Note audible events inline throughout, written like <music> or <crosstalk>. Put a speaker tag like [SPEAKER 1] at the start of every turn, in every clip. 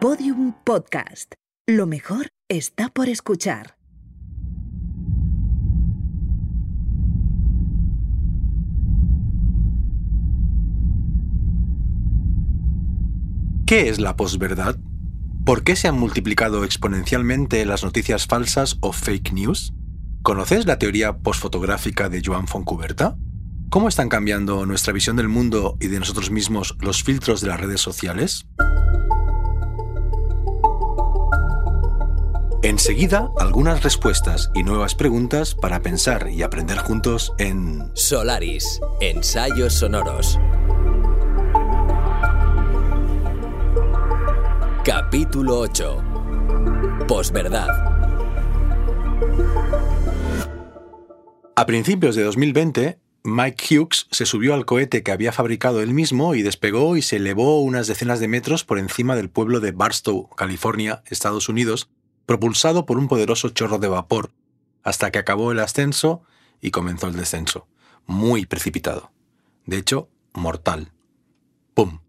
[SPEAKER 1] Podium Podcast. Lo mejor está por escuchar.
[SPEAKER 2] ¿Qué es la posverdad? ¿Por qué se han multiplicado exponencialmente las noticias falsas o fake news? ¿Conoces la teoría posfotográfica de Joan Foncuberta? ¿Cómo están cambiando nuestra visión del mundo y de nosotros mismos los filtros de las redes sociales? Enseguida, algunas respuestas y nuevas preguntas para pensar y aprender juntos en
[SPEAKER 3] Solaris, ensayos sonoros. Capítulo 8. Posverdad.
[SPEAKER 2] A principios de 2020, Mike Hughes se subió al cohete que había fabricado él mismo y despegó y se elevó unas decenas de metros por encima del pueblo de Barstow, California, Estados Unidos, propulsado por un poderoso chorro de vapor, hasta que acabó el ascenso y comenzó el descenso, muy precipitado. De hecho, mortal. ¡Pum!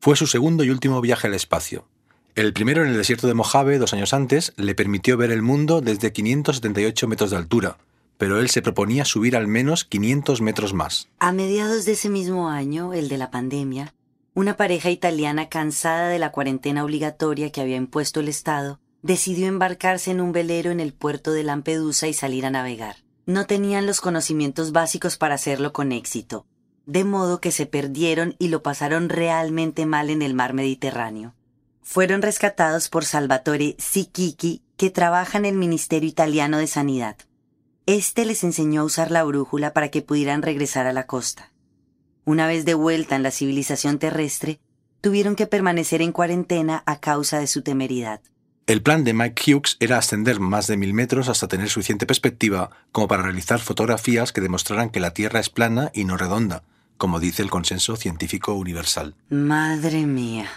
[SPEAKER 2] Fue su segundo y último viaje al espacio. El primero en el desierto de Mojave, dos años antes, le permitió ver el mundo desde 578 metros de altura, pero él se proponía subir al menos 500 metros más.
[SPEAKER 4] A mediados de ese mismo año, el de la pandemia, una pareja italiana cansada de la cuarentena obligatoria que había impuesto el Estado, decidió embarcarse en un velero en el puerto de Lampedusa y salir a navegar. No tenían los conocimientos básicos para hacerlo con éxito, de modo que se perdieron y lo pasaron realmente mal en el mar Mediterráneo fueron rescatados por Salvatore Sikiki, que trabaja en el Ministerio Italiano de Sanidad. Este les enseñó a usar la brújula para que pudieran regresar a la costa. Una vez de vuelta en la civilización terrestre, tuvieron que permanecer en cuarentena a causa de su temeridad.
[SPEAKER 2] El plan de Mike Hughes era ascender más de mil metros hasta tener suficiente perspectiva como para realizar fotografías que demostraran que la Tierra es plana y no redonda, como dice el consenso científico universal.
[SPEAKER 4] Madre mía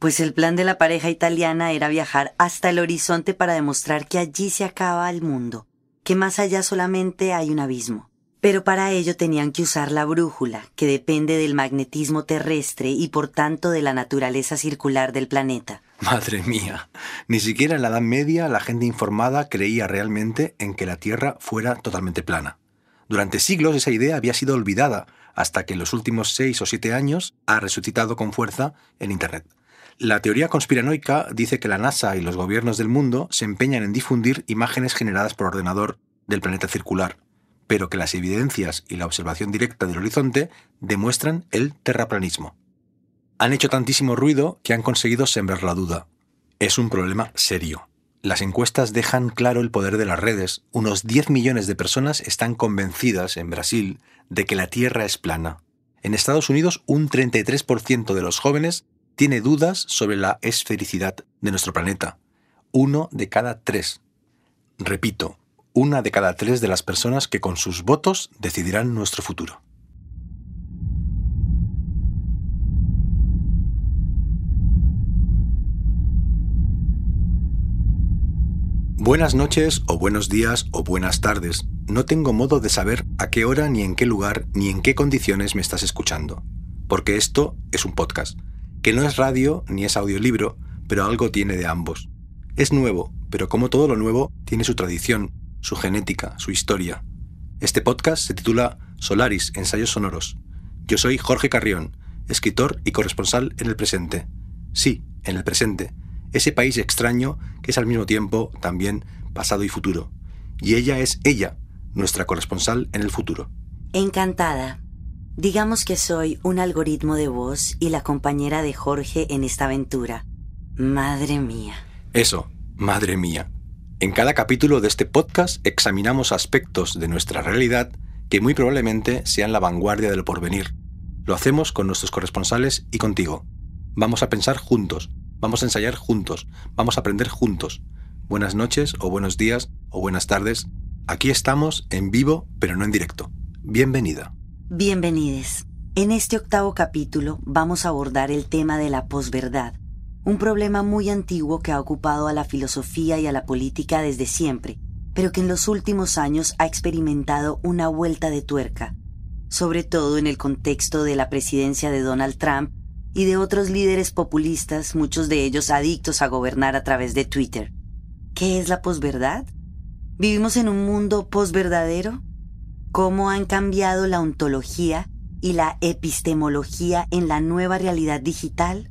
[SPEAKER 4] pues el plan de la pareja italiana era viajar hasta el horizonte para demostrar que allí se acaba el mundo, que más allá solamente hay un abismo. Pero para ello tenían que usar la brújula, que depende del magnetismo terrestre y por tanto de la naturaleza circular del planeta. <laughs>
[SPEAKER 2] Madre mía, ni siquiera en la Edad Media la gente informada creía realmente en que la Tierra fuera totalmente plana. Durante siglos esa idea había sido olvidada, hasta que en los últimos seis o siete años ha resucitado con fuerza en Internet. La teoría conspiranoica dice que la NASA y los gobiernos del mundo se empeñan en difundir imágenes generadas por ordenador del planeta circular, pero que las evidencias y la observación directa del horizonte demuestran el terraplanismo. Han hecho tantísimo ruido que han conseguido sembrar la duda. Es un problema serio. Las encuestas dejan claro el poder de las redes. Unos 10 millones de personas están convencidas en Brasil de que la Tierra es plana. En Estados Unidos, un 33% de los jóvenes tiene dudas sobre la esfericidad de nuestro planeta. Uno de cada tres. Repito, una de cada tres de las personas que con sus votos decidirán nuestro futuro. Buenas noches o buenos días o buenas tardes. No tengo modo de saber a qué hora ni en qué lugar ni en qué condiciones me estás escuchando, porque esto es un podcast que no es radio ni es audiolibro, pero algo tiene de ambos. Es nuevo, pero como todo lo nuevo, tiene su tradición, su genética, su historia. Este podcast se titula Solaris, Ensayos Sonoros. Yo soy Jorge Carrión, escritor y corresponsal en el presente. Sí, en el presente, ese país extraño que es al mismo tiempo también pasado y futuro. Y ella es ella, nuestra corresponsal en el futuro.
[SPEAKER 4] Encantada. Digamos que soy un algoritmo de voz y la compañera de Jorge en esta aventura. Madre mía.
[SPEAKER 2] Eso, madre mía. En cada capítulo de este podcast examinamos aspectos de nuestra realidad que muy probablemente sean la vanguardia del porvenir. Lo hacemos con nuestros corresponsales y contigo. Vamos a pensar juntos, vamos a ensayar juntos, vamos a aprender juntos. Buenas noches o buenos días o buenas tardes. Aquí estamos en vivo pero no en directo. Bienvenida.
[SPEAKER 4] Bienvenidos. En este octavo capítulo vamos a abordar el tema de la posverdad, un problema muy antiguo que ha ocupado a la filosofía y a la política desde siempre, pero que en los últimos años ha experimentado una vuelta de tuerca, sobre todo en el contexto de la presidencia de Donald Trump y de otros líderes populistas, muchos de ellos adictos a gobernar a través de Twitter. ¿Qué es la posverdad? ¿Vivimos en un mundo posverdadero? ¿Cómo han cambiado la ontología y la epistemología en la nueva realidad digital?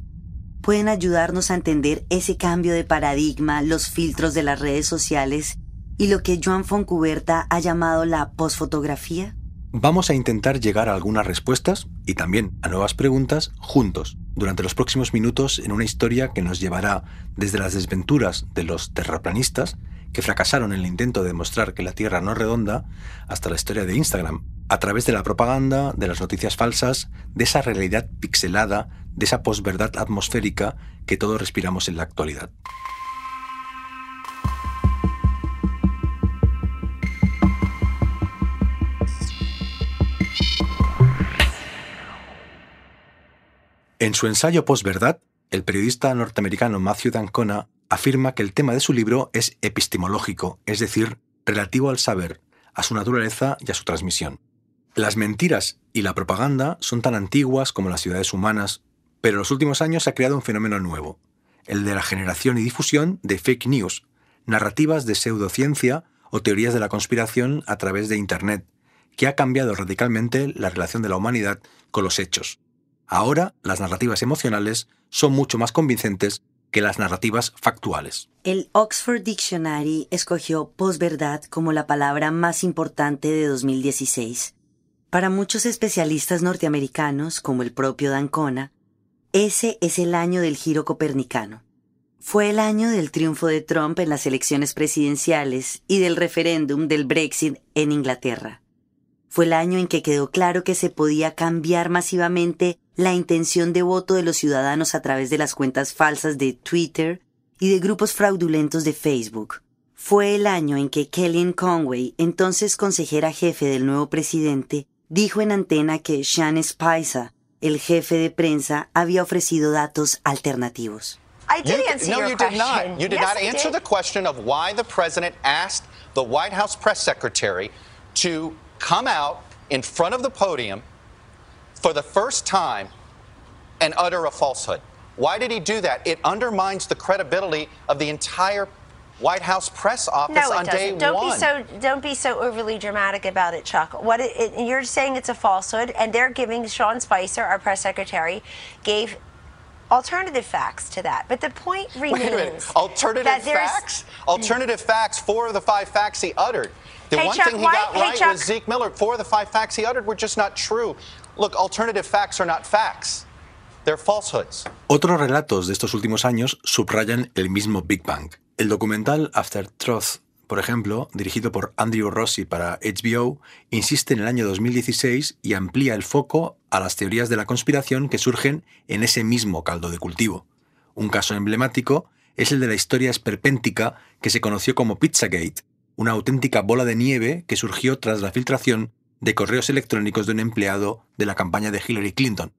[SPEAKER 4] Pueden ayudarnos a entender ese cambio de paradigma, los filtros de las redes sociales y lo que Joan Foncuberta ha llamado la posfotografía?
[SPEAKER 2] Vamos a intentar llegar a algunas respuestas y también a nuevas preguntas juntos durante los próximos minutos en una historia que nos llevará desde las desventuras de los terraplanistas que fracasaron en el intento de demostrar que la Tierra no es redonda hasta la historia de Instagram, a través de la propaganda, de las noticias falsas, de esa realidad pixelada, de esa posverdad atmosférica que todos respiramos en la actualidad. En su ensayo Posverdad, el periodista norteamericano Matthew Dancona afirma que el tema de su libro es epistemológico, es decir, relativo al saber, a su naturaleza y a su transmisión. Las mentiras y la propaganda son tan antiguas como las ciudades humanas, pero en los últimos años se ha creado un fenómeno nuevo, el de la generación y difusión de fake news, narrativas de pseudociencia o teorías de la conspiración a través de Internet, que ha cambiado radicalmente la relación de la humanidad con los hechos. Ahora las narrativas emocionales son mucho más convincentes que las narrativas factuales.
[SPEAKER 4] El Oxford Dictionary escogió posverdad como la palabra más importante de 2016. Para muchos especialistas norteamericanos, como el propio Dancona, ese es el año del giro copernicano. Fue el año del triunfo de Trump en las elecciones presidenciales y del referéndum del Brexit en Inglaterra. Fue el año en que quedó claro que se podía cambiar masivamente la intención de voto de los ciudadanos a través de las cuentas falsas de Twitter y de grupos fraudulentos de Facebook. Fue el año en que Kellyanne Conway, entonces consejera jefe del nuevo presidente, dijo en antena que Sean Spicer, el jefe de prensa, había ofrecido datos alternativos.
[SPEAKER 5] I did answer no, you did not. You did not answer the question of why the president asked the White House press secretary to come out in front of the podium for the first time and utter a falsehood. Why did he do that? It undermines the credibility of the entire White House press office
[SPEAKER 6] no,
[SPEAKER 5] on
[SPEAKER 6] doesn't.
[SPEAKER 5] day
[SPEAKER 6] don't
[SPEAKER 5] one.
[SPEAKER 6] Be so, don't be so overly dramatic about it, Chuck. What it, it, you're saying it's a falsehood, and they're giving Sean Spicer, our press secretary, gave alternative facts to that. But the point remains.
[SPEAKER 5] Wait a minute. Alternative facts? Alternative facts. Four of the five facts he uttered. The
[SPEAKER 6] hey,
[SPEAKER 5] one
[SPEAKER 6] Chuck,
[SPEAKER 5] thing he
[SPEAKER 6] why,
[SPEAKER 5] got
[SPEAKER 6] hey,
[SPEAKER 5] right
[SPEAKER 6] Chuck,
[SPEAKER 5] was Zeke Miller. Four of the five facts he uttered were just not true. Look, alternative facts are not facts. They're falsehoods.
[SPEAKER 2] Otros relatos de estos últimos años subrayan el mismo Big Bang. El documental After Truth, por ejemplo, dirigido por Andrew Rossi para HBO, insiste en el año 2016 y amplía el foco a las teorías de la conspiración que surgen en ese mismo caldo de cultivo. Un caso emblemático es el de la historia esperpéntica que se conoció como Pizzagate, una auténtica bola de nieve que surgió tras la filtración de correos electrónicos de un empleado de la campaña de Hillary Clinton.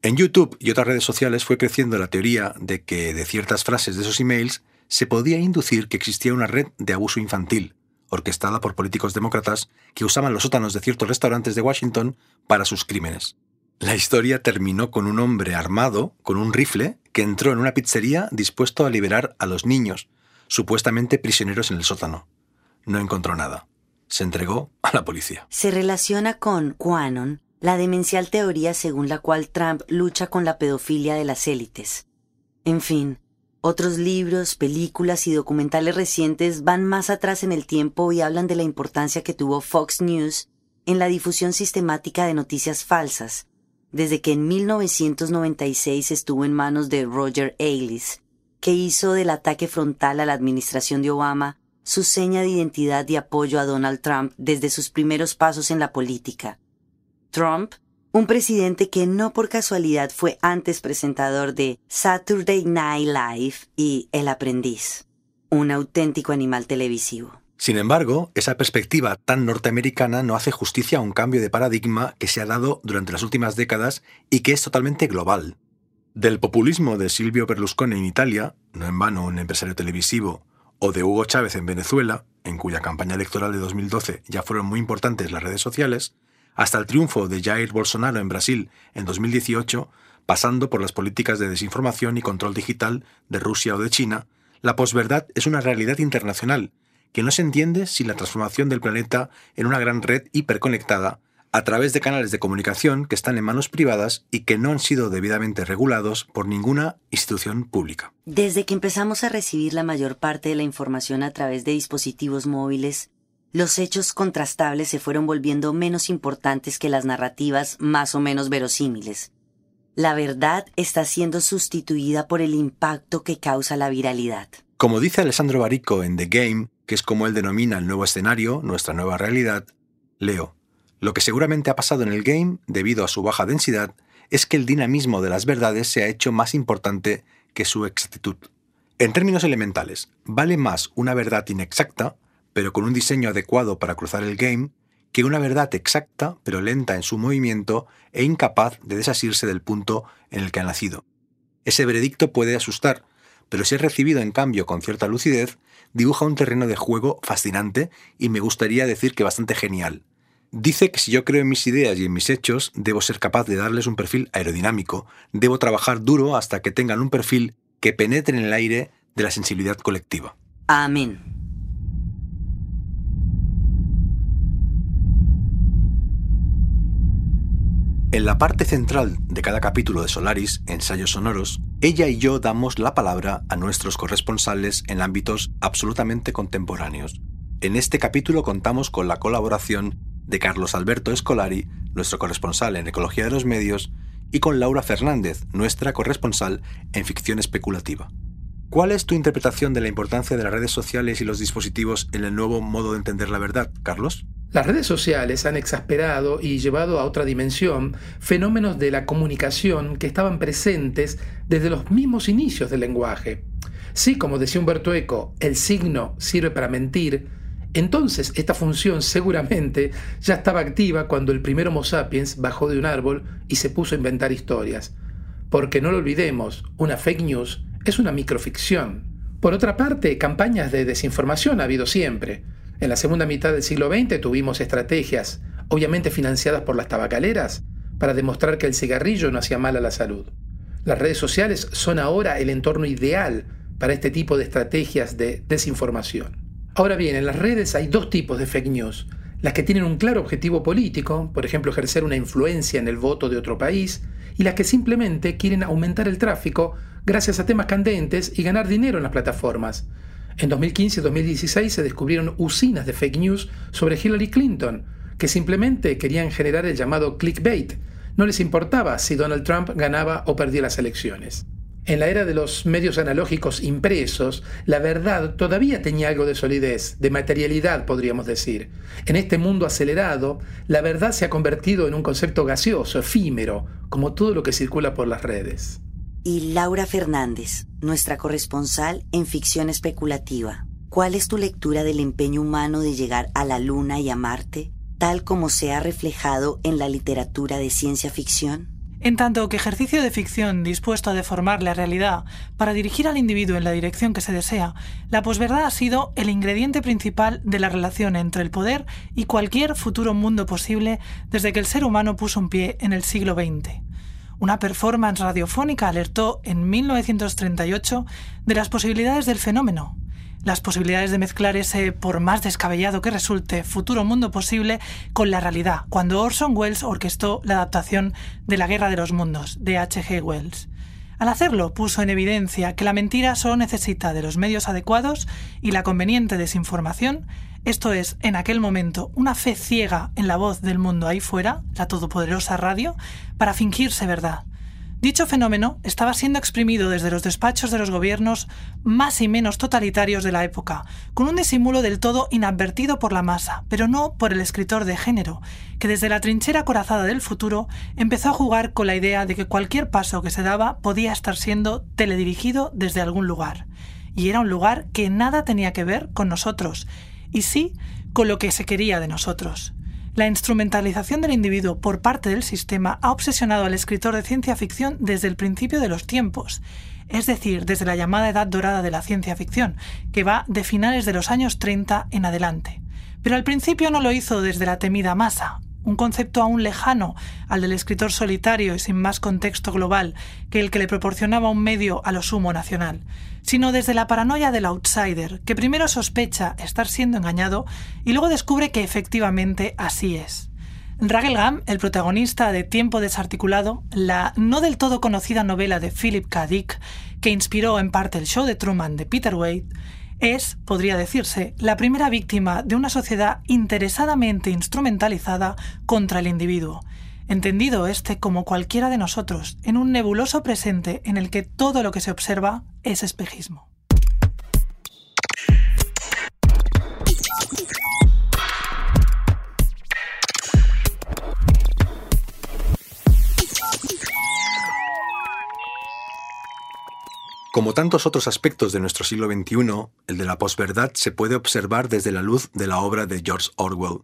[SPEAKER 2] En YouTube y otras redes sociales fue creciendo la teoría de que de ciertas frases de esos emails se podía inducir que existía una red de abuso infantil, orquestada por políticos demócratas que usaban los sótanos de ciertos restaurantes de Washington para sus crímenes. La historia terminó con un hombre armado, con un rifle, que entró en una pizzería dispuesto a liberar a los niños, supuestamente prisioneros en el sótano. No encontró nada. Se entregó a la policía.
[SPEAKER 4] Se relaciona con QAnon, la demencial teoría según la cual Trump lucha con la pedofilia de las élites. En fin, otros libros, películas y documentales recientes van más atrás en el tiempo y hablan de la importancia que tuvo Fox News en la difusión sistemática de noticias falsas, desde que en 1996 estuvo en manos de Roger Ailes, que hizo del ataque frontal a la administración de Obama su seña de identidad y apoyo a Donald Trump desde sus primeros pasos en la política. Trump un presidente que no por casualidad fue antes presentador de Saturday Night Live y El Aprendiz, un auténtico animal televisivo.
[SPEAKER 2] Sin embargo, esa perspectiva tan norteamericana no hace justicia a un cambio de paradigma que se ha dado durante las últimas décadas y que es totalmente global. Del populismo de Silvio Berlusconi en Italia, no en vano un empresario televisivo, o de Hugo Chávez en Venezuela, en cuya campaña electoral de 2012 ya fueron muy importantes las redes sociales, hasta el triunfo de Jair Bolsonaro en Brasil en 2018, pasando por las políticas de desinformación y control digital de Rusia o de China, la posverdad es una realidad internacional que no se entiende sin la transformación del planeta en una gran red hiperconectada a través de canales de comunicación que están en manos privadas y que no han sido debidamente regulados por ninguna institución pública.
[SPEAKER 4] Desde que empezamos a recibir la mayor parte de la información a través de dispositivos móviles, los hechos contrastables se fueron volviendo menos importantes que las narrativas más o menos verosímiles. La verdad está siendo sustituida por el impacto que causa la viralidad.
[SPEAKER 2] Como dice Alessandro Barico en The Game, que es como él denomina el nuevo escenario, nuestra nueva realidad, leo, lo que seguramente ha pasado en el game, debido a su baja densidad, es que el dinamismo de las verdades se ha hecho más importante que su exactitud. En términos elementales, vale más una verdad inexacta, pero con un diseño adecuado para cruzar el game, que una verdad exacta, pero lenta en su movimiento e incapaz de desasirse del punto en el que ha nacido. Ese veredicto puede asustar, pero si es recibido en cambio con cierta lucidez, dibuja un terreno de juego fascinante y me gustaría decir que bastante genial. Dice que si yo creo en mis ideas y en mis hechos, debo ser capaz de darles un perfil aerodinámico, debo trabajar duro hasta que tengan un perfil que penetre en el aire de la sensibilidad colectiva.
[SPEAKER 4] Amén.
[SPEAKER 2] En la parte central de cada capítulo de Solaris, Ensayos Sonoros, ella y yo damos la palabra a nuestros corresponsales en ámbitos absolutamente contemporáneos. En este capítulo contamos con la colaboración de Carlos Alberto Escolari, nuestro corresponsal en Ecología de los Medios, y con Laura Fernández, nuestra corresponsal en Ficción Especulativa. ¿Cuál es tu interpretación de la importancia de las redes sociales y los dispositivos en el nuevo modo de entender la verdad, Carlos?
[SPEAKER 7] Las redes sociales han exasperado y llevado a otra dimensión fenómenos de la comunicación que estaban presentes desde los mismos inicios del lenguaje. Sí, como decía Humberto Eco, el signo sirve para mentir, entonces esta función seguramente ya estaba activa cuando el primer Homo sapiens bajó de un árbol y se puso a inventar historias. Porque no lo olvidemos, una fake news es una microficción. Por otra parte, campañas de desinformación ha habido siempre. En la segunda mitad del siglo XX tuvimos estrategias, obviamente financiadas por las tabacaleras, para demostrar que el cigarrillo no hacía mal a la salud. Las redes sociales son ahora el entorno ideal para este tipo de estrategias de desinformación. Ahora bien, en las redes hay dos tipos de fake news. Las que tienen un claro objetivo político, por ejemplo ejercer una influencia en el voto de otro país, y las que simplemente quieren aumentar el tráfico gracias a temas candentes y ganar dinero en las plataformas. En 2015 y 2016 se descubrieron usinas de fake news sobre Hillary Clinton, que simplemente querían generar el llamado clickbait. No les importaba si Donald Trump ganaba o perdía las elecciones. En la era de los medios analógicos impresos, la verdad todavía tenía algo de solidez, de materialidad, podríamos decir. En este mundo acelerado, la verdad se ha convertido en un concepto gaseoso, efímero, como todo lo que circula por las redes
[SPEAKER 4] y Laura Fernández, nuestra corresponsal en ficción especulativa. ¿Cuál es tu lectura del empeño humano de llegar a la Luna y a Marte, tal como se ha reflejado en la literatura de ciencia ficción?
[SPEAKER 8] En tanto que ejercicio de ficción dispuesto a deformar la realidad para dirigir al individuo en la dirección que se desea, la posverdad ha sido el ingrediente principal de la relación entre el poder y cualquier futuro mundo posible desde que el ser humano puso un pie en el siglo XX. Una performance radiofónica alertó en 1938 de las posibilidades del fenómeno, las posibilidades de mezclar ese, por más descabellado que resulte, futuro mundo posible con la realidad, cuando Orson Welles orquestó la adaptación de La Guerra de los Mundos, de H.G. Wells. Al hacerlo, puso en evidencia que la mentira solo necesita de los medios adecuados y la conveniente desinformación esto es, en aquel momento, una fe ciega en la voz del mundo ahí fuera, la todopoderosa radio, para fingirse verdad. Dicho fenómeno estaba siendo exprimido desde los despachos de los gobiernos más y menos totalitarios de la época, con un disimulo del todo inadvertido por la masa, pero no por el escritor de género, que desde la trinchera corazada del futuro empezó a jugar con la idea de que cualquier paso que se daba podía estar siendo teledirigido desde algún lugar. Y era un lugar que nada tenía que ver con nosotros, y sí con lo que se quería de nosotros. La instrumentalización del individuo por parte del sistema ha obsesionado al escritor de ciencia ficción desde el principio de los tiempos, es decir, desde la llamada Edad Dorada de la ciencia ficción, que va de finales de los años 30 en adelante. Pero al principio no lo hizo desde la temida masa, un concepto aún lejano al del escritor solitario y sin más contexto global que el que le proporcionaba un medio a lo sumo nacional, sino desde la paranoia del outsider, que primero sospecha estar siendo engañado y luego descubre que efectivamente así es. Ragelgam, el protagonista de Tiempo desarticulado, la no del todo conocida novela de Philip K. Dick, que inspiró en parte el show de Truman de Peter Wade, es, podría decirse, la primera víctima de una sociedad interesadamente instrumentalizada contra el individuo, entendido este como cualquiera de nosotros, en un nebuloso presente en el que todo lo que se observa es espejismo.
[SPEAKER 2] Como tantos otros aspectos de nuestro siglo XXI, el de la posverdad se puede observar desde la luz de la obra de George Orwell.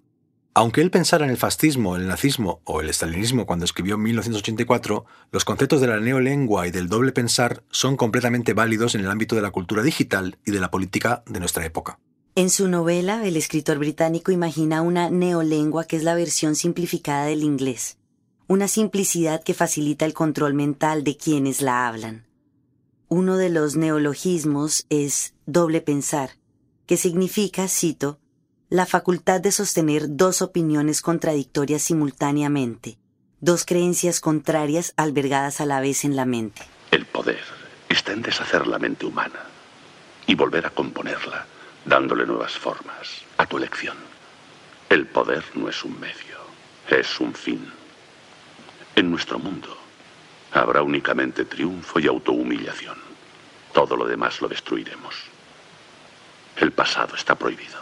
[SPEAKER 2] Aunque él pensara en el fascismo, el nazismo o el estalinismo cuando escribió 1984, los conceptos de la neolengua y del doble pensar son completamente válidos en el ámbito de la cultura digital y de la política de nuestra época.
[SPEAKER 4] En su novela, el escritor británico imagina una neolengua que es la versión simplificada del inglés, una simplicidad que facilita el control mental de quienes la hablan. Uno de los neologismos es doble pensar, que significa, cito, la facultad de sostener dos opiniones contradictorias simultáneamente, dos creencias contrarias albergadas a la vez en la mente.
[SPEAKER 9] El poder está en deshacer la mente humana y volver a componerla, dándole nuevas formas, a tu elección. El poder no es un medio, es un fin. En nuestro mundo, Habrá únicamente triunfo y autohumillación. Todo lo demás lo destruiremos. El pasado está prohibido.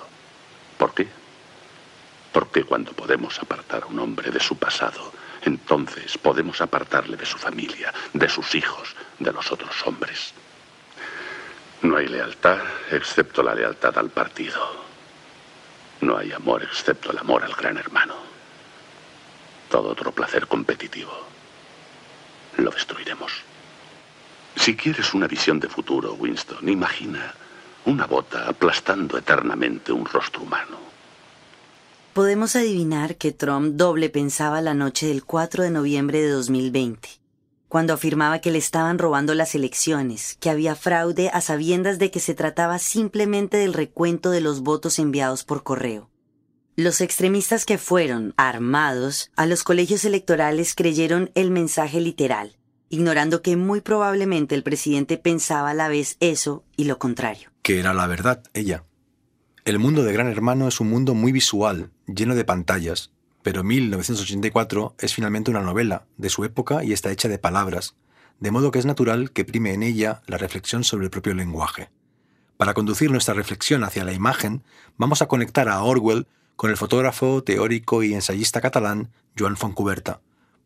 [SPEAKER 9] ¿Por qué? Porque cuando podemos apartar a un hombre de su pasado, entonces podemos apartarle de su familia, de sus hijos, de los otros hombres. No hay lealtad excepto la lealtad al partido. No hay amor excepto el amor al gran hermano. Todo otro placer competitivo lo destruiremos. Si quieres una visión de futuro, Winston, imagina una bota aplastando eternamente un rostro humano.
[SPEAKER 4] Podemos adivinar que Trump doble pensaba la noche del 4 de noviembre de 2020, cuando afirmaba que le estaban robando las elecciones, que había fraude a sabiendas de que se trataba simplemente del recuento de los votos enviados por correo. Los extremistas que fueron armados a los colegios electorales creyeron el mensaje literal, ignorando que muy probablemente el presidente pensaba a la vez eso y lo contrario.
[SPEAKER 2] Que era la verdad, ella. El mundo de Gran Hermano es un mundo muy visual, lleno de pantallas, pero 1984 es finalmente una novela de su época y está hecha de palabras, de modo que es natural que prime en ella la reflexión sobre el propio lenguaje. Para conducir nuestra reflexión hacia la imagen, vamos a conectar a Orwell con el fotógrafo, teórico y ensayista catalán Joan Foncuberta,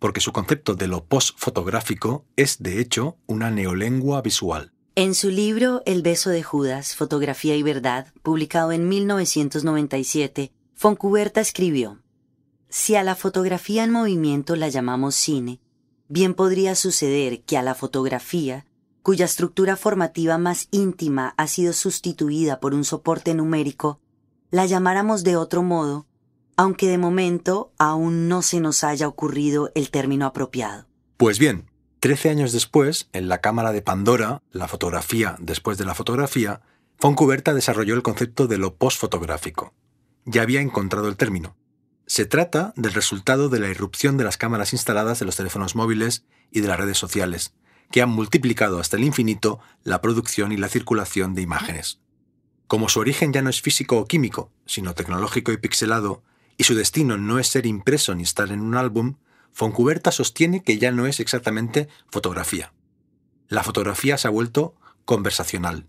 [SPEAKER 2] porque su concepto de lo postfotográfico es, de hecho, una neolengua visual.
[SPEAKER 4] En su libro El beso de Judas, Fotografía y Verdad, publicado en 1997, Foncuberta escribió, Si a la fotografía en movimiento la llamamos cine, bien podría suceder que a la fotografía, cuya estructura formativa más íntima ha sido sustituida por un soporte numérico, la llamáramos de otro modo, aunque de momento aún no se nos haya ocurrido el término apropiado.
[SPEAKER 2] Pues bien, trece años después, en la cámara de Pandora, la fotografía después de la fotografía, Foncuberta desarrolló el concepto de lo postfotográfico. Ya había encontrado el término. Se trata del resultado de la irrupción de las cámaras instaladas de los teléfonos móviles y de las redes sociales, que han multiplicado hasta el infinito la producción y la circulación de imágenes. Como su origen ya no es físico o químico, sino tecnológico y pixelado, y su destino no es ser impreso ni estar en un álbum, Foncuberta sostiene que ya no es exactamente fotografía. La fotografía se ha vuelto conversacional.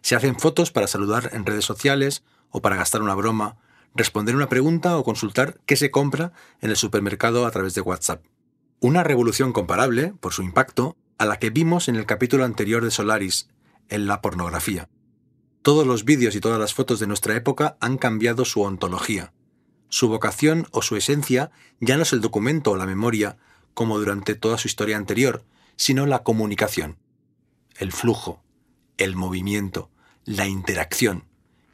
[SPEAKER 2] Se hacen fotos para saludar en redes sociales o para gastar una broma, responder una pregunta o consultar qué se compra en el supermercado a través de WhatsApp. Una revolución comparable, por su impacto, a la que vimos en el capítulo anterior de Solaris, en la pornografía. Todos los vídeos y todas las fotos de nuestra época han cambiado su ontología. Su vocación o su esencia ya no es el documento o la memoria, como durante toda su historia anterior, sino la comunicación, el flujo, el movimiento, la interacción.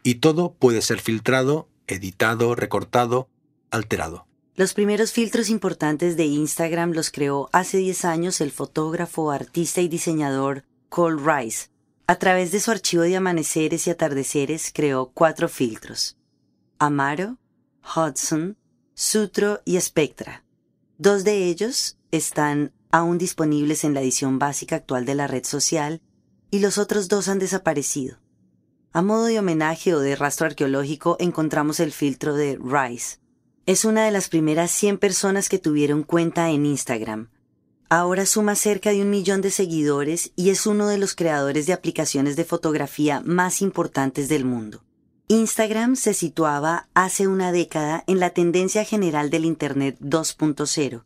[SPEAKER 2] Y todo puede ser filtrado, editado, recortado, alterado.
[SPEAKER 4] Los primeros filtros importantes de Instagram los creó hace 10 años el fotógrafo, artista y diseñador Cole Rice. A través de su archivo de amaneceres y atardeceres creó cuatro filtros. Amaro, Hudson, Sutro y Spectra. Dos de ellos están aún disponibles en la edición básica actual de la red social y los otros dos han desaparecido. A modo de homenaje o de rastro arqueológico encontramos el filtro de Rice. Es una de las primeras 100 personas que tuvieron cuenta en Instagram. Ahora suma cerca de un millón de seguidores y es uno de los creadores de aplicaciones de fotografía más importantes del mundo. Instagram se situaba hace una década en la tendencia general del Internet 2.0,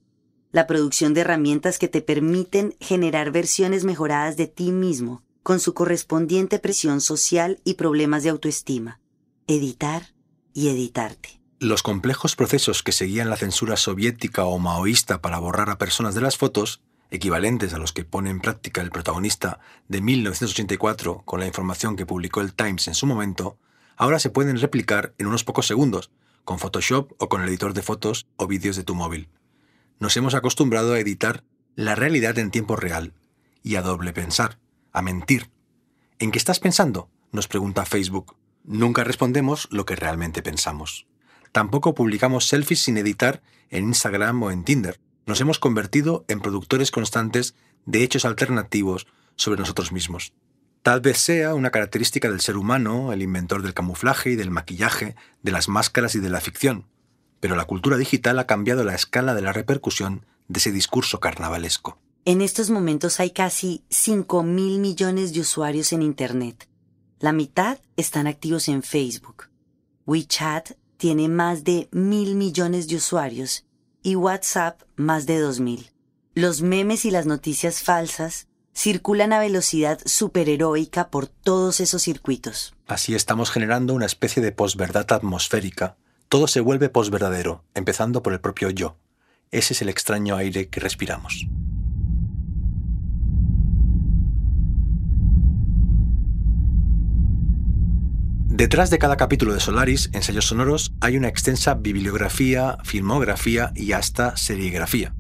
[SPEAKER 4] la producción de herramientas que te permiten generar versiones mejoradas de ti mismo, con su correspondiente presión social y problemas de autoestima. Editar y editarte.
[SPEAKER 2] Los complejos procesos que seguían la censura soviética o maoísta para borrar a personas de las fotos, equivalentes a los que pone en práctica el protagonista de 1984 con la información que publicó el Times en su momento, ahora se pueden replicar en unos pocos segundos, con Photoshop o con el editor de fotos o vídeos de tu móvil. Nos hemos acostumbrado a editar la realidad en tiempo real y a doble pensar a mentir. ¿En qué estás pensando? nos pregunta Facebook. Nunca respondemos lo que realmente pensamos. Tampoco publicamos selfies sin editar en Instagram o en Tinder. Nos hemos convertido en productores constantes de hechos alternativos sobre nosotros mismos. Tal vez sea una característica del ser humano, el inventor del camuflaje y del maquillaje, de las máscaras y de la ficción, pero la cultura digital ha cambiado la escala de la repercusión de ese discurso carnavalesco.
[SPEAKER 4] En estos momentos hay casi 5 mil millones de usuarios en Internet. La mitad están activos en Facebook. WeChat tiene más de mil millones de usuarios y WhatsApp más de 2 mil. Los memes y las noticias falsas circulan a velocidad superheroica por todos esos circuitos.
[SPEAKER 2] Así estamos generando una especie de posverdad atmosférica. Todo se vuelve posverdadero, empezando por el propio yo. Ese es el extraño aire que respiramos. Detrás de cada capítulo de Solaris, ensayos sonoros, hay una extensa bibliografía, filmografía y hasta serigrafía.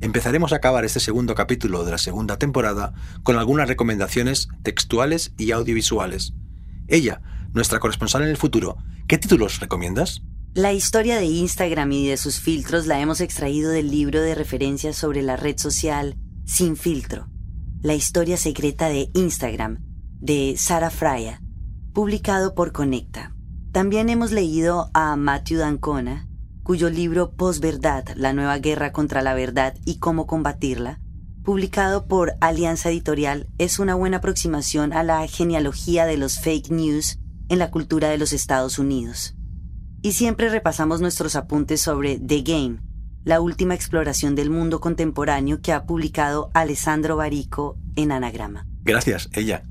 [SPEAKER 2] Empezaremos a acabar este segundo capítulo de la segunda temporada con algunas recomendaciones textuales y audiovisuales. Ella, nuestra corresponsal en el futuro, ¿qué títulos recomiendas?
[SPEAKER 4] La historia de Instagram y de sus filtros la hemos extraído del libro de referencias sobre la red social Sin Filtro, la historia secreta de Instagram, de Sara Fraya publicado por Conecta. También hemos leído a Matthew Dancona, cuyo libro Posverdad, la nueva guerra contra la verdad y cómo combatirla, publicado por Alianza Editorial, es una buena aproximación a la genealogía de los fake news en la cultura de los Estados Unidos. Y siempre repasamos nuestros apuntes sobre The Game, la última exploración del mundo contemporáneo que ha publicado Alessandro Barico en Anagrama.
[SPEAKER 2] Gracias, ella.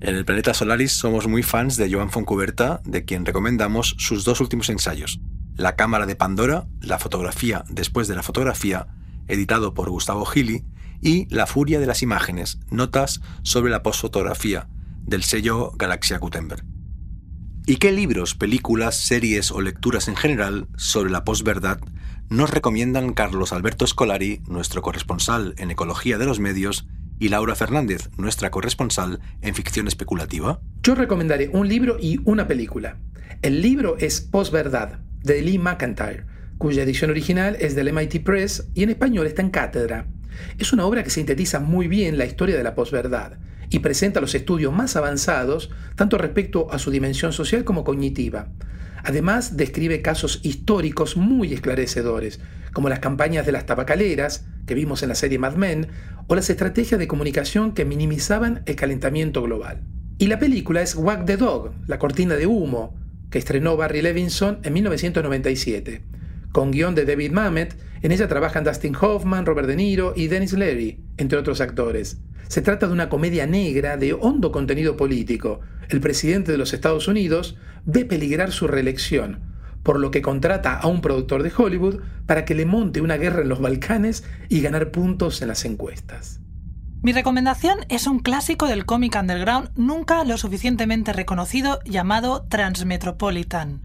[SPEAKER 2] En el Planeta Solaris somos muy fans de Joan Foncuberta, de quien recomendamos sus dos últimos ensayos, La Cámara de Pandora, La fotografía después de la fotografía, editado por Gustavo Gili, y La Furia de las Imágenes, Notas sobre la Postfotografía, del sello Galaxia Gutenberg. ¿Y qué libros, películas, series o lecturas en general sobre la posverdad nos recomiendan Carlos Alberto Scolari, nuestro corresponsal en Ecología de los Medios, y Laura Fernández, nuestra corresponsal en ficción especulativa?
[SPEAKER 7] Yo recomendaré un libro y una película. El libro es Posverdad, de Lee McIntyre, cuya edición original es del MIT Press y en español está en cátedra. Es una obra que sintetiza muy bien la historia de la posverdad y presenta los estudios más avanzados tanto respecto a su dimensión social como cognitiva. Además, describe casos históricos muy esclarecedores, como las campañas de las tabacaleras, que vimos en la serie Mad Men, o las estrategias de comunicación que minimizaban el calentamiento global. Y la película es Wag the Dog, la cortina de humo, que estrenó Barry Levinson en 1997. Con guion de David Mamet, en ella trabajan Dustin Hoffman, Robert De Niro y Dennis Leary, entre otros actores. Se trata de una comedia negra de hondo contenido político. El presidente de los Estados Unidos ve peligrar su reelección, por lo que contrata a un productor de Hollywood para que le monte una guerra en los Balcanes y ganar puntos en las encuestas.
[SPEAKER 8] Mi recomendación es un clásico del cómic underground nunca lo suficientemente reconocido llamado Transmetropolitan.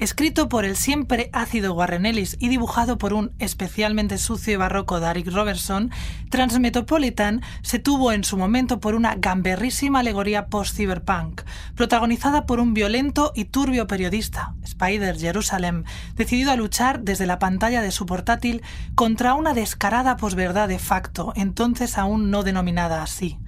[SPEAKER 8] Escrito por el siempre ácido Warren Ellis y dibujado por un especialmente sucio y barroco Derek Robertson, Transmetropolitan se tuvo en su momento por una gamberrísima alegoría post-cyberpunk, protagonizada por un violento y turbio periodista, Spider Jerusalem, decidido a luchar desde la pantalla de su portátil contra una descarada posverdad de facto, entonces aún no denominada así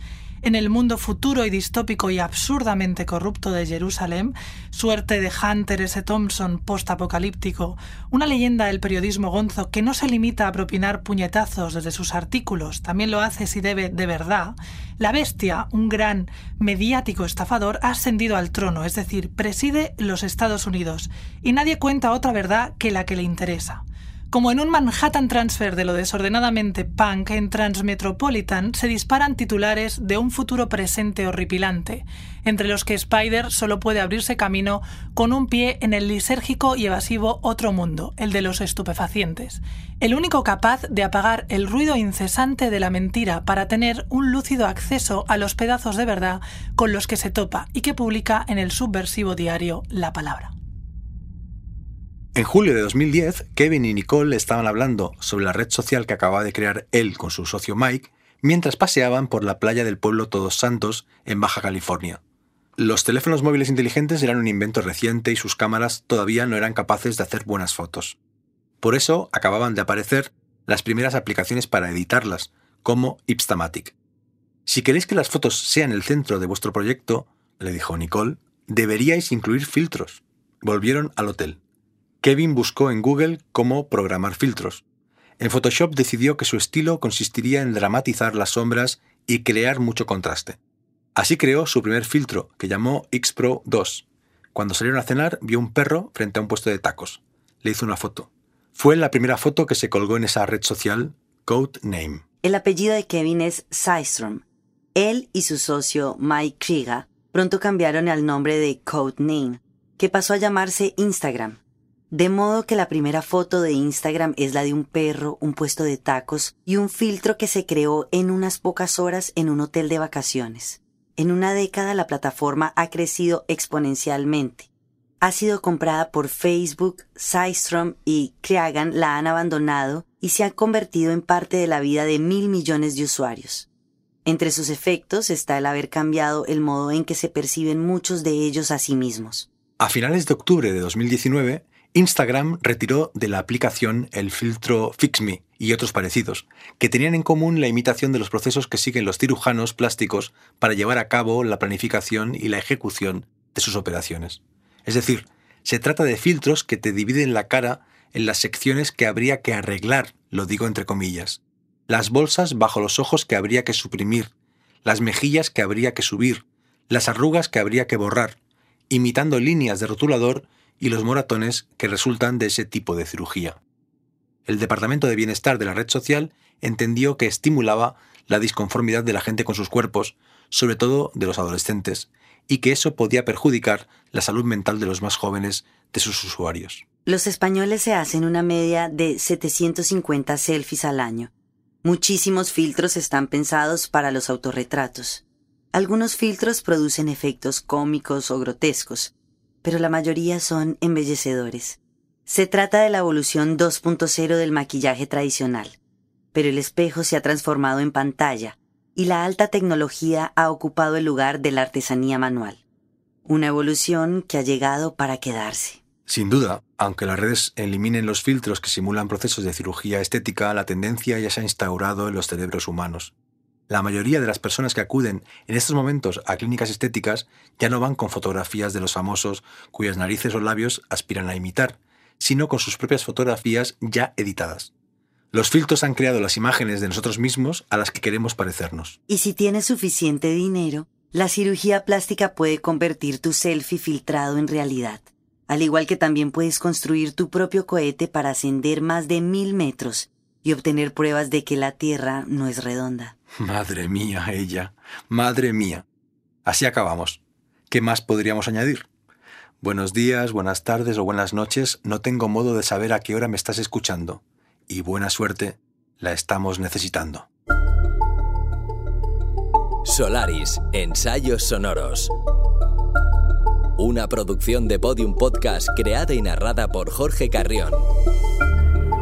[SPEAKER 8] en el mundo futuro y distópico y absurdamente corrupto de Jerusalén, suerte de Hunter S. Thompson post-apocalíptico, una leyenda del periodismo gonzo que no se limita a propinar puñetazos desde sus artículos, también lo hace si debe de verdad, la bestia, un gran mediático estafador, ha ascendido al trono, es decir, preside los Estados Unidos, y nadie cuenta otra verdad que la que le interesa. Como en un Manhattan Transfer de lo desordenadamente punk, en Transmetropolitan se disparan titulares de un futuro presente horripilante, entre los que Spider solo puede abrirse camino con un pie en el lisérgico y evasivo otro mundo, el de los estupefacientes, el único capaz de apagar el ruido incesante de la mentira para tener un lúcido acceso a los pedazos de verdad con los que se topa y que publica en el subversivo diario La Palabra.
[SPEAKER 2] En julio de 2010, Kevin y Nicole estaban hablando sobre la red social que acababa de crear él con su socio Mike mientras paseaban por la playa del pueblo Todos Santos en Baja California. Los teléfonos móviles inteligentes eran un invento reciente y sus cámaras todavía no eran capaces de hacer buenas fotos. Por eso acababan de aparecer las primeras aplicaciones para editarlas, como Ipstamatic. Si queréis que las fotos sean el centro de vuestro proyecto, le dijo Nicole, deberíais incluir filtros. Volvieron al hotel. Kevin buscó en Google cómo programar filtros. En Photoshop decidió que su estilo consistiría en dramatizar las sombras y crear mucho contraste. Así creó su primer filtro, que llamó Xpro 2. Cuando salieron a cenar, vio un perro frente a un puesto de tacos. Le hizo una foto. Fue la primera foto que se colgó en esa red social, Code Name.
[SPEAKER 4] El apellido de Kevin es Systrom. Él y su socio Mike Kriga pronto cambiaron al nombre de Code Name, que pasó a llamarse Instagram. De modo que la primera foto de Instagram es la de un perro, un puesto de tacos y un filtro que se creó en unas pocas horas en un hotel de vacaciones. En una década la plataforma ha crecido exponencialmente. Ha sido comprada por Facebook, Systrom y Kriagan la han abandonado y se ha convertido en parte de la vida de mil millones de usuarios. Entre sus efectos está el haber cambiado el modo en que se perciben muchos de ellos a sí mismos.
[SPEAKER 2] A finales de octubre de 2019, Instagram retiró de la aplicación el filtro FixMe y otros parecidos, que tenían en común la imitación de los procesos que siguen los cirujanos plásticos para llevar a cabo la planificación y la ejecución de sus operaciones. Es decir, se trata de filtros que te dividen la cara en las secciones que habría que arreglar, lo digo entre comillas, las bolsas bajo los ojos que habría que suprimir, las mejillas que habría que subir, las arrugas que habría que borrar, imitando líneas de rotulador y los moratones que resultan de ese tipo de cirugía. El Departamento de Bienestar de la red social entendió que estimulaba la disconformidad de la gente con sus cuerpos, sobre todo de los adolescentes, y que eso podía perjudicar la salud mental de los más jóvenes de sus usuarios.
[SPEAKER 4] Los españoles se hacen una media de 750 selfies al año. Muchísimos filtros están pensados para los autorretratos. Algunos filtros producen efectos cómicos o grotescos, pero la mayoría son embellecedores. Se trata de la evolución 2.0 del maquillaje tradicional, pero el espejo se ha transformado en pantalla y la alta tecnología ha ocupado el lugar de la artesanía manual. Una evolución que ha llegado para quedarse.
[SPEAKER 2] Sin duda, aunque las redes eliminen los filtros que simulan procesos de cirugía estética, la tendencia ya se ha instaurado en los cerebros humanos. La mayoría de las personas que acuden en estos momentos a clínicas estéticas ya no van con fotografías de los famosos cuyas narices o labios aspiran a imitar, sino con sus propias fotografías ya editadas. Los filtros han creado las imágenes de nosotros mismos a las que queremos parecernos.
[SPEAKER 4] Y si tienes suficiente dinero, la cirugía plástica puede convertir tu selfie filtrado en realidad. Al igual que también puedes construir tu propio cohete para ascender más de mil metros y obtener pruebas de que la Tierra no es redonda.
[SPEAKER 2] Madre mía, ella. Madre mía. Así acabamos. ¿Qué más podríamos añadir? Buenos días, buenas tardes o buenas noches. No tengo modo de saber a qué hora me estás escuchando. Y buena suerte, la estamos necesitando.
[SPEAKER 3] Solaris, ensayos sonoros. Un una producción de Podium Podcast creada y narrada por Jorge Carrión.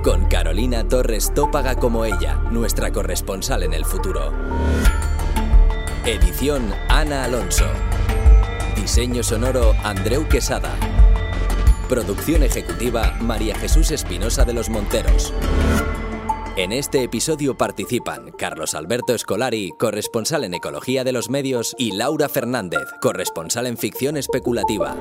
[SPEAKER 3] Con Carolina Torres Tópaga como ella, nuestra corresponsal en el futuro. Edición Ana Alonso. Diseño sonoro Andreu Quesada. Producción ejecutiva María Jesús Espinosa de los Monteros. En este episodio participan Carlos Alberto Escolari, corresponsal en Ecología de los Medios, y Laura Fernández, corresponsal en Ficción Especulativa.